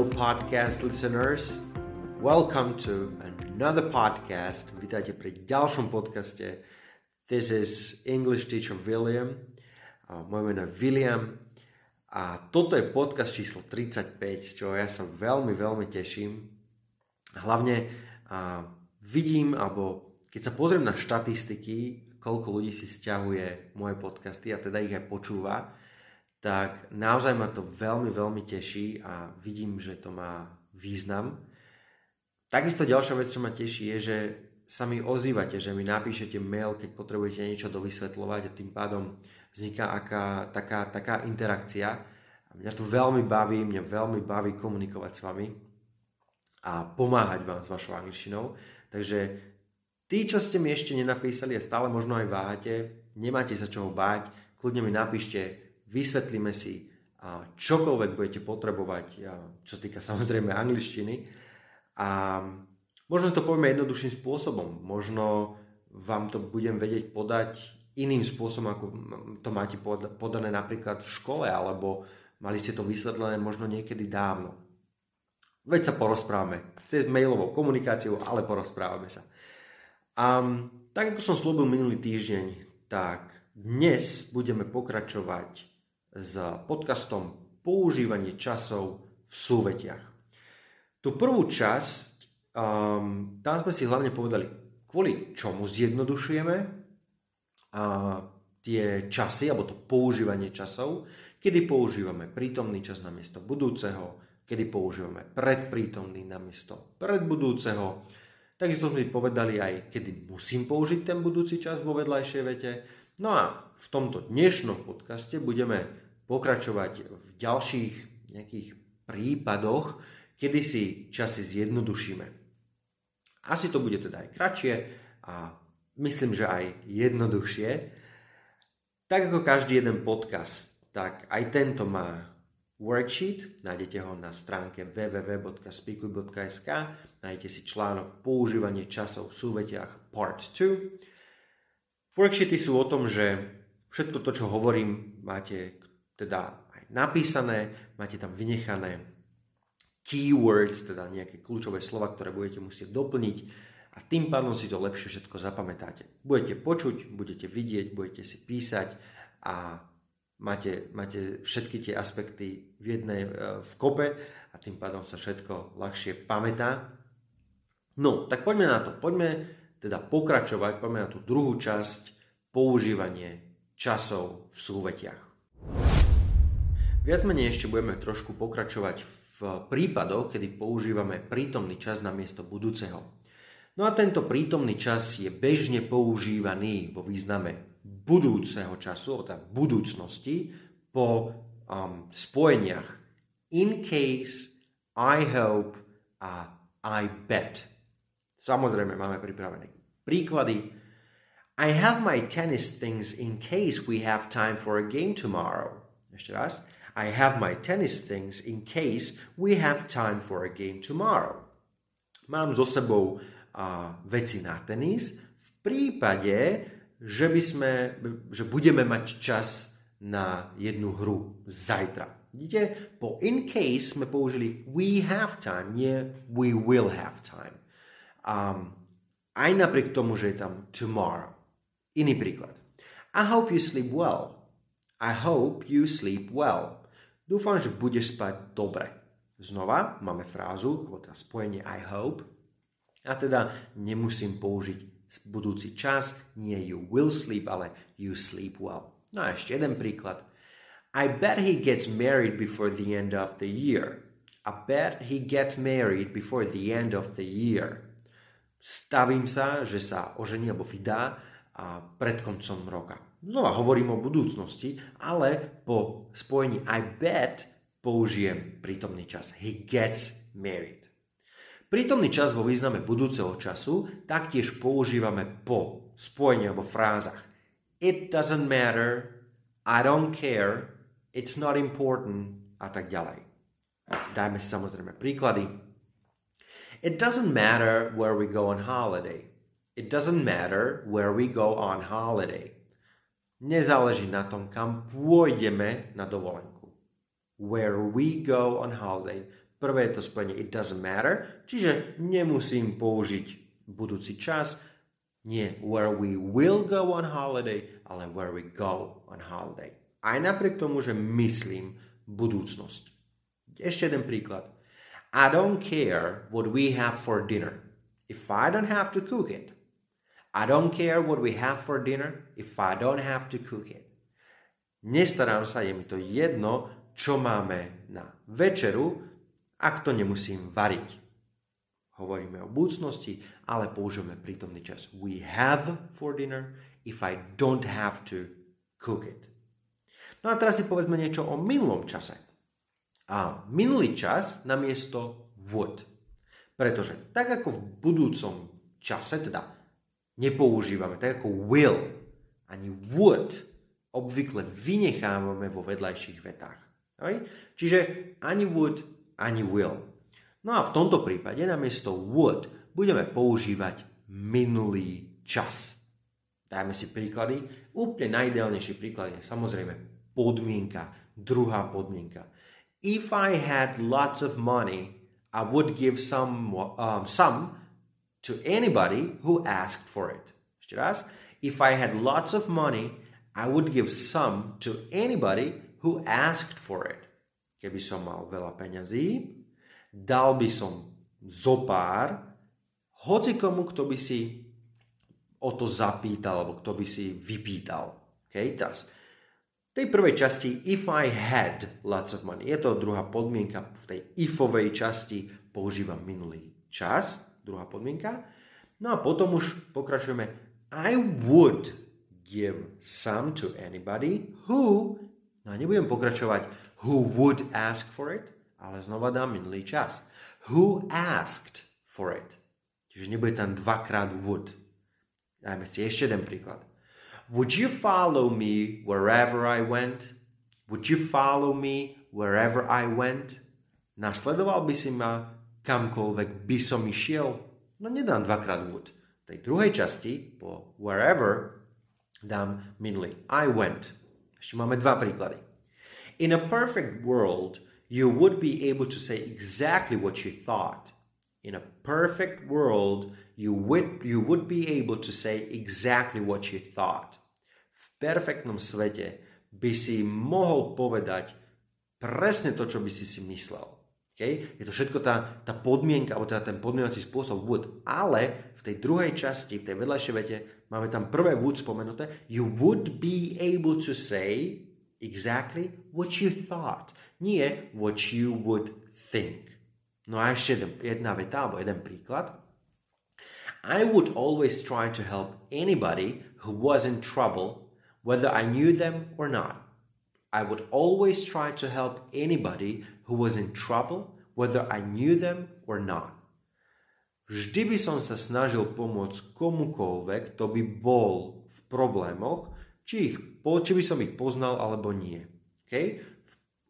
Hello, podcast listeners. Welcome to another podcast. Vítajte pri ďalšom podcaste. This is English teacher William. Moje meno je William a toto je podcast číslo 35, z čoho ja sa veľmi, veľmi teším. Hlavne uh, vidím, alebo keď sa pozriem na štatistiky, koľko ľudí si stiahuje moje podcasty a teda ich aj počúva, tak naozaj ma to veľmi, veľmi teší a vidím, že to má význam. Takisto ďalšia vec, čo ma teší, je, že sa mi ozývate, že mi napíšete mail, keď potrebujete niečo dovysvetľovať a tým pádom vzniká aká, taká, taká interakcia. Mňa to veľmi baví, mňa veľmi baví komunikovať s vami a pomáhať vám s vašou angličtinou. Takže Tí, čo ste mi ešte nenapísali a stále možno aj váhate, nemáte sa čoho báť, kľudne mi napíšte, vysvetlíme si čokoľvek budete potrebovať, čo týka samozrejme angličtiny. A možno to povieme jednoduchším spôsobom. Možno vám to budem vedieť podať iným spôsobom, ako to máte podané napríklad v škole, alebo mali ste to vysvetlené možno niekedy dávno. Veď sa porozprávame. Cez mailovou komunikáciou, ale porozprávame sa. A tak ako som slúbil minulý týždeň, tak dnes budeme pokračovať s podcastom Používanie časov v súvetiach. Tú prvú časť, um, tam sme si hlavne povedali, kvôli čomu zjednodušujeme a tie časy, alebo to používanie časov, kedy používame prítomný čas na miesto budúceho, kedy používame predprítomný na miesto predbudúceho, Takisto sme povedali aj, kedy musím použiť ten budúci čas vo vedľajšej vete. No a v tomto dnešnom podcaste budeme pokračovať v ďalších nejakých prípadoch, kedy si časy zjednodušíme. Asi to bude teda aj kratšie a myslím, že aj jednoduchšie. Tak ako každý jeden podcast, tak aj tento má worksheet, nájdete ho na stránke www.speakuj.sk, nájdete si článok Používanie časov v súvetiach Part 2. Worksheety sú o tom, že všetko to, čo hovorím, máte teda aj napísané, máte tam vynechané keywords, teda nejaké kľúčové slova, ktoré budete musieť doplniť a tým pádom si to lepšie všetko zapamätáte. Budete počuť, budete vidieť, budete si písať a máte, máte všetky tie aspekty v jednej e, v kope a tým pádom sa všetko ľahšie pamätá. No, tak poďme na to. Poďme teda pokračovať, poďme tú druhú časť, používanie časov v súvetiach. Viac menej ešte budeme trošku pokračovať v prípadoch, kedy používame prítomný čas na miesto budúceho. No a tento prítomný čas je bežne používaný vo význame budúceho času, teda budúcnosti, po um, spojeniach in case, I hope a I bet. Samozrejme máme pripravené príklady. I have my tennis things in case we have time for a game tomorrow. Ešte raz. I have my tennis things in case we have time for a game tomorrow. Mám so sebou uh, veci na tenis v prípade, že, by sme, že budeme mať čas na jednu hru zajtra. Vidíte, po in case sme použili we have time, nie we will have time. Um, aj napriek tomu, že je tam tomorrow. Iný príklad. I hope you sleep well. I hope you sleep well. Dúfam, že budeš spať dobre. Znova máme frázu, alebo teda spojenie I hope. A teda nemusím použiť budúci čas, nie you will sleep, ale you sleep well. No a ešte jeden príklad. I bet he gets married before the end of the year. I bet he gets married before the end of the year. Stavím sa, že sa ožení alebo vydá a pred koncom roka. Znova hovorím o budúcnosti, ale po spojení I bet použijem prítomný čas. He gets married. Prítomný čas vo význame budúceho času taktiež používame po spojení alebo frázach. It doesn't matter, I don't care, it's not important a tak ďalej. Dajme si samozrejme príklady. It doesn't matter where we go on holiday. It doesn't matter where we go on holiday. Nezáleží na tom, kam pôjdeme na dovolenku. Where we go on holiday Prvé je to spojenie it doesn't matter, čiže nemusím použiť budúci čas, nie where we will go on holiday, ale where we go on holiday. Aj napriek tomu, že myslím budúcnosť. Ešte jeden príklad. I don't care what we have for dinner if I don't have to cook it. I don't care what we have for dinner if I don't have to cook it. Nestarám sa, je mi to jedno, čo máme na večeru, ak to nemusím variť. Hovoríme o budúcnosti, ale použijeme prítomný čas. We have for dinner if I don't have to cook it. No a teraz si povedzme niečo o minulom čase. A minulý čas namiesto would. Pretože tak ako v budúcom čase, teda nepoužívame, tak ako will, ani would obvykle vynechávame vo vedľajších vetách. Čiže ani would, ani will. No a v tomto prípade namiesto would budeme používať minulý čas. Dajme si príklady. Úplne najideálnejší príklad je samozrejme podmienka, druhá podmienka. If I had lots of money, I would give some, um, some to anybody who asked for it. Ešte raz. If I had lots of money, I would give some to anybody who asked for it. Keby som mal veľa peňazí, dal by som zo pár hoci komu, kto by si o to zapýtal, alebo kto by si vypýtal. Okay, teraz. V tej prvej časti if I had lots of money, je to druhá podmienka, v tej ifovej časti používam minulý čas, druhá podmienka. No a potom už pokračujeme I would give some to anybody who, no a nebudem pokračovať who would ask for it, ale znova dám minulý čas. Who asked for it? Čiže nebude tam dvakrát would. Dajme si ešte jeden príklad. Would you follow me wherever I went? Would you follow me wherever I went? Nasledoval by si ma kamkoľvek by som išiel? No nedám dvakrát would. V tej druhej časti po wherever dám minulý. I went. Ešte máme dva príklady. In a perfect world, you would be able to say exactly what you thought. In a perfect world, you would, you would be able to say exactly what you thought. Perfektnom svete by si mohol povedať presne to, čo by si si myslel. Okay? Je to všetko tá, tá podmienka, alebo teda ten podmienovací spôsob would. Ale v tej druhej časti, v tej vedľajšej vete, máme tam prvé would spomenuté. You would be able to say exactly what you thought nie what you would think. No a ešte jedna veta, alebo jeden príklad. I would always try to help anybody who was in trouble, whether I knew them or not. I would always try to help anybody who was in trouble, whether I knew them or not. Vždy by som sa snažil pomôcť komukoľvek, kto by bol v problémoch, či, ich, či by som ich poznal alebo nie. Okay?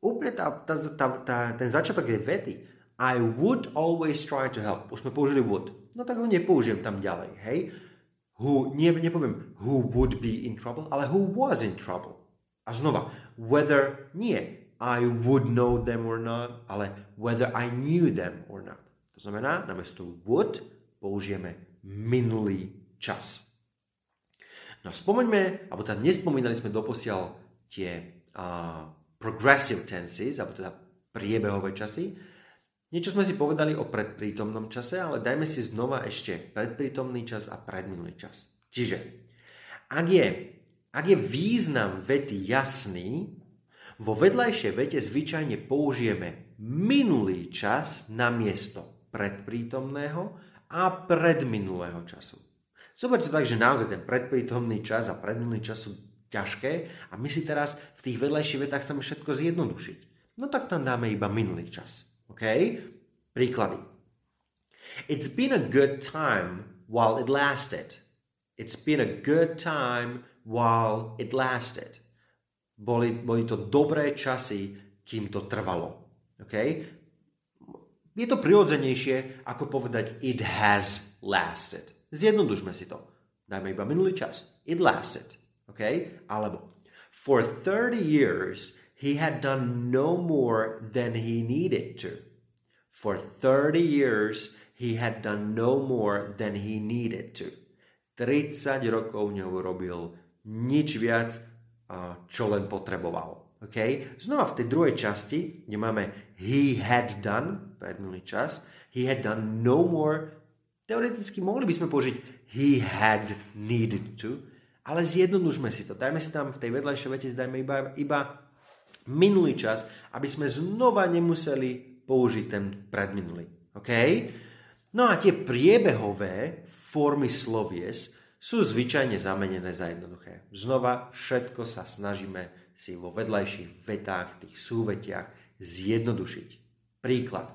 úplne tá, tá, tá, tá, ten začiatok je vety. I would always try to help. Už sme použili would. No tak ho nepoužijem tam ďalej, hej? Who, nie, nepoviem who would be in trouble, ale who was in trouble. A znova, whether, nie I would know them or not, ale whether I knew them or not. To znamená, namiesto would použijeme minulý čas. No spomeňme, alebo teda nespomínali sme doposiaľ tie uh, progressive tenses, alebo teda priebehové časy. Niečo sme si povedali o predprítomnom čase, ale dajme si znova ešte predprítomný čas a predminulý čas. Čiže, ak je, ak je význam vety jasný, vo vedľajšej vete zvyčajne použijeme minulý čas na miesto predprítomného a predminulého času. Zoberte tak, že naozaj ten predprítomný čas a predminulý čas sú ťažké a my si teraz v tých vedľajších vetách chceme všetko zjednodušiť. No tak tam dáme iba minulý čas. OK? Príklady. It's been a good time while it lasted. It's been a good time while it lasted. Boli, boli to dobré časy, kým to trvalo. OK? Je to prirodzenejšie, ako povedať it has lasted. Zjednodušme si to. Dajme iba minulý čas. It lasted. Okay? Alebo for 30 years he had done no more than he needed to. For 30 years he had done no more than he needed to. 30 rokov neurobil nič viac, čo len potreboval. Okay? Znova v tej druhej časti, kde máme he had done, predminulý čas, he had done no more, teoreticky mohli by sme použiť he had needed to, ale zjednodušme si to. Dajme si tam v tej vedľajšej vete, dajme iba, iba minulý čas, aby sme znova nemuseli použiť ten predminulý. OK? No a tie priebehové formy slovies sú zvyčajne zamenené za jednoduché. Znova všetko sa snažíme si vo vedľajších vetách, v tých súvetiach zjednodušiť. Príklad.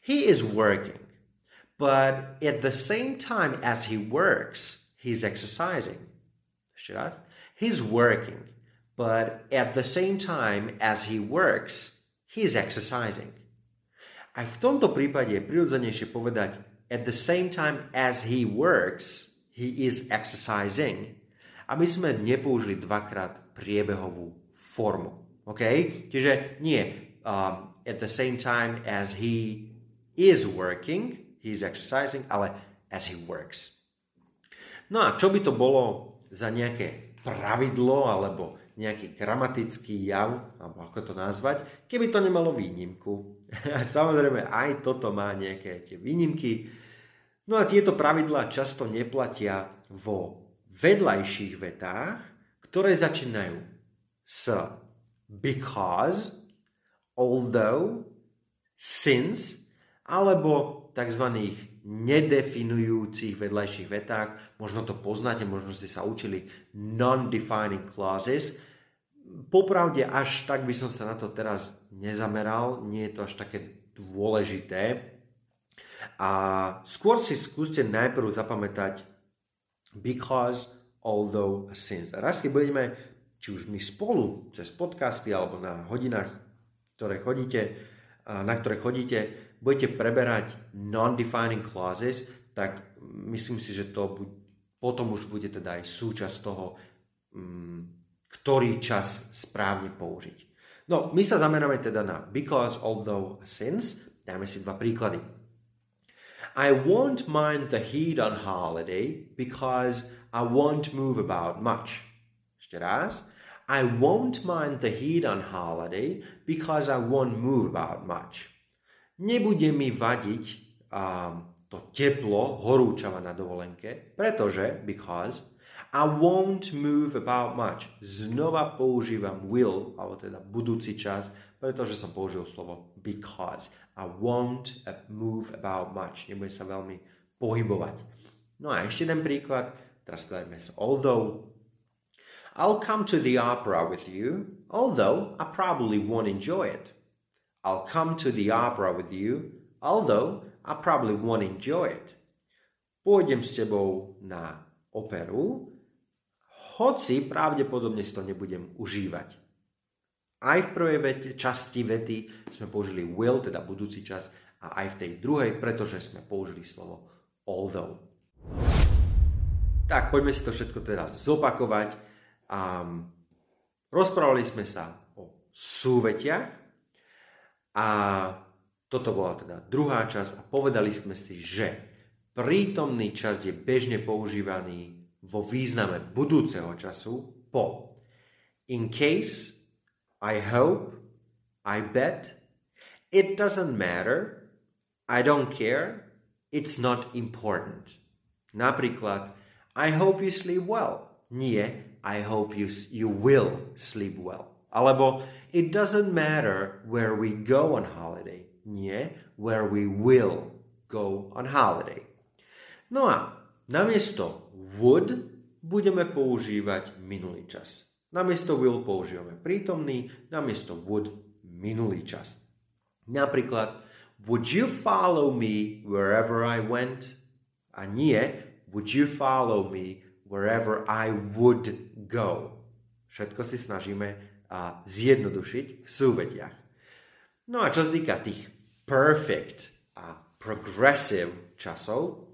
He is working, but at the same time as he works, he's exercising. Ešte raz. He's working, but at the same time as he works, he's exercising. Aj v tomto prípade je prirodzenejšie povedať at the same time as he works, he is exercising, aby sme nepoužili dvakrát priebehovú formu. OK? Čiže nie um, at the same time as he is working, he's exercising, ale as he works. No a čo by to bolo za nejaké pravidlo alebo nejaký gramatický jav, alebo ako to nazvať, keby to nemalo výnimku. Samozrejme aj toto má nejaké tie výnimky. No a tieto pravidlá často neplatia vo vedľajších vetách, ktoré začínajú s because, although, since, alebo tzv. nedefinujúcich vedľajších vetách. Možno to poznáte, možno ste sa učili non-defining clauses. Popravde až tak by som sa na to teraz nezameral, nie je to až také dôležité. A skôr si skúste najprv zapamätať because, although, since. A raz, keď budeme, či už my spolu, cez podcasty alebo na hodinách, ktoré chodíte, na ktoré chodíte, budete preberať non-defining clauses, tak myslím si, že to buď, potom už bude teda aj súčasť toho, um, ktorý čas správne použiť. No, my sa zameráme teda na because, although, since. Dáme si dva príklady. I won't mind the heat on holiday because I won't move about much. Ešte raz. I won't mind the heat on holiday because I won't move about much. Nebude mi vadiť um, to teplo, horúčava na dovolenke, pretože, because, I won't move about much. Znova používam will, alebo teda budúci čas, pretože som použil slovo because. I won't move about much. Nebudem sa veľmi pohybovať. No a ešte jeden príklad. Teraz to dajme s although. I'll come to the opera with you, although I probably won't enjoy it. I'll come to the opera with you, although I probably won't enjoy it. Pôjdem s tebou na operu, hoci pravdepodobne si to nebudem užívať. Aj v prvej vete, časti vety sme použili will, teda budúci čas, a aj v tej druhej, pretože sme použili slovo although. Tak, poďme si to všetko teraz zopakovať. Um, rozprávali sme sa o súvetiach, a toto bola teda druhá časť a povedali sme si, že prítomný čas je bežne používaný vo význame budúceho času po in case, I hope, I bet, it doesn't matter, I don't care, it's not important. Napríklad, I hope you sleep well. Nie, I hope you, you will sleep well. Alebo it doesn't matter where we go on holiday. Nie, where we will go on holiday. No a namiesto would budeme používať minulý čas. Namiesto will používame prítomný, namiesto would minulý čas. Napríklad, would you follow me wherever I went? A nie, would you follow me wherever I would go? Všetko si snažíme a zjednodušiť v súvetiach. No a čo sa týka tých perfect a progressive časov,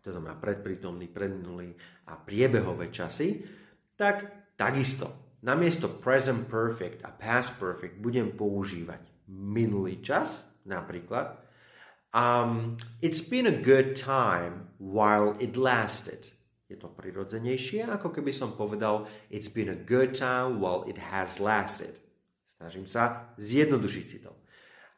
to znamená predprítomný, predminulý a priebehové časy, tak takisto namiesto present perfect a past perfect budem používať minulý čas Napríklad, um, it's been a good time while it lasted. Je to prirodzenejšie, ako keby som povedal It's been a good time while it has lasted. Snažím sa zjednodušiť si to.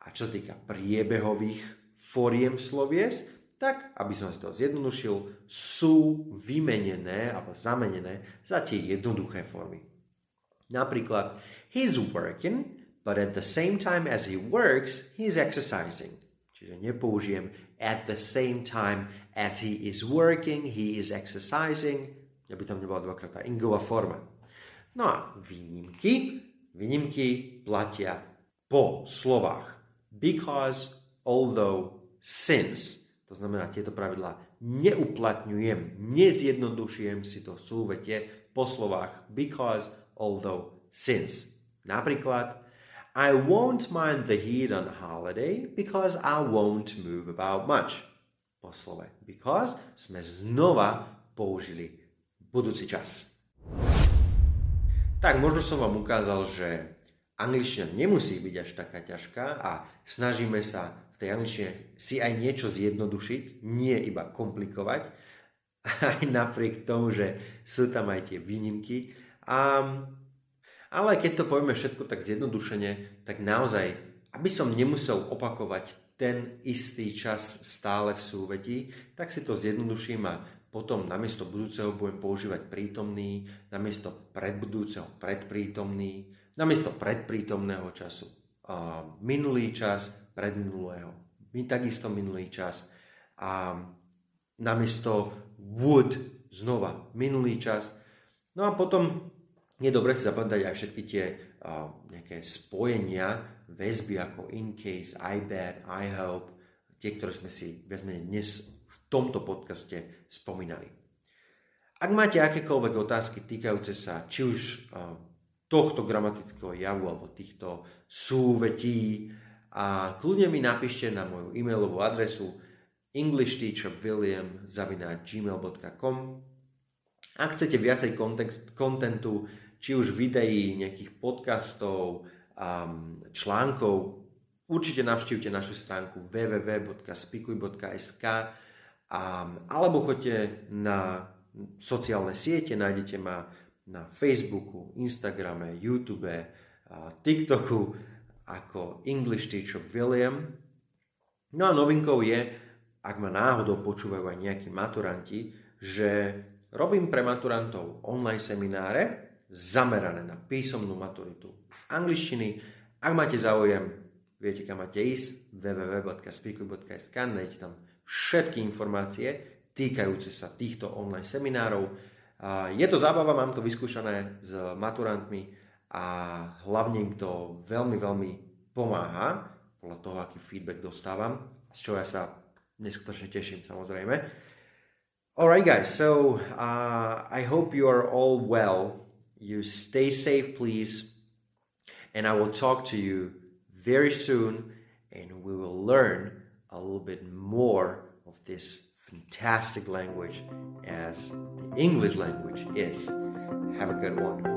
A čo týka priebehových foriem slovies, tak, aby som si to zjednodušil, sú vymenené alebo zamenené za tie jednoduché formy. Napríklad, he's working, but at the same time as he works, he's exercising. Čiže nepoužijem at the same time as he is working, he is exercising, aby tam nebola dvakrát tá ingová forma. No a výnimky, výnimky platia po slovách because, although, since. To znamená, tieto pravidlá neuplatňujem, nezjednodušujem si to súvete po slovách because, although, since. Napríklad, I won't mind the heat on holiday because I won't move about much. Po slove because sme znova použili budúci čas. Tak možno som vám ukázal, že angličtina nemusí byť až taká ťažká a snažíme sa v tej angličtine si aj niečo zjednodušiť, nie iba komplikovať, aj napriek tomu, že sú tam aj tie výnimky. A ale keď to povieme všetko tak zjednodušene, tak naozaj, aby som nemusel opakovať ten istý čas stále v súvetí, tak si to zjednoduším a potom namiesto budúceho budem používať prítomný, namiesto predbudúceho predprítomný, namiesto predprítomného času. A minulý čas predminulého, my takisto minulý čas. A namiesto would znova minulý čas. No a potom je dobre si zapamätať aj všetky tie nejaké spojenia, väzby ako in case, I bet, tie, ktoré sme si vezme dnes v tomto podcaste spomínali. Ak máte akékoľvek otázky týkajúce sa či už tohto gramatického javu alebo týchto súvetí, a kľudne mi napíšte na moju e-mailovú adresu englishteacherwilliam.gmail.com Ak chcete viacej kontentu, či už videí, nejakých podcastov, um, článkov, určite navštívte našu stránku www.spikuj.sk um, alebo choďte na sociálne siete, nájdete ma na Facebooku, Instagrame, YouTube, TikToku ako English Teacher William. No a novinkou je, ak ma náhodou počúvajú aj nejakí maturanti, že robím pre maturantov online semináre, zamerané na písomnú maturitu z angličtiny. Ak máte záujem, viete, kam máte ísť, www.speakuj.sk, nájdete tam všetky informácie týkajúce sa týchto online seminárov. Je to zábava, mám to vyskúšané s maturantmi a hlavne im to veľmi, veľmi pomáha, podľa toho, aký feedback dostávam, z čoho ja sa neskutočne teším samozrejme. Alright guys, so uh, I hope you are all well You stay safe, please. And I will talk to you very soon, and we will learn a little bit more of this fantastic language as the English language is. Have a good one.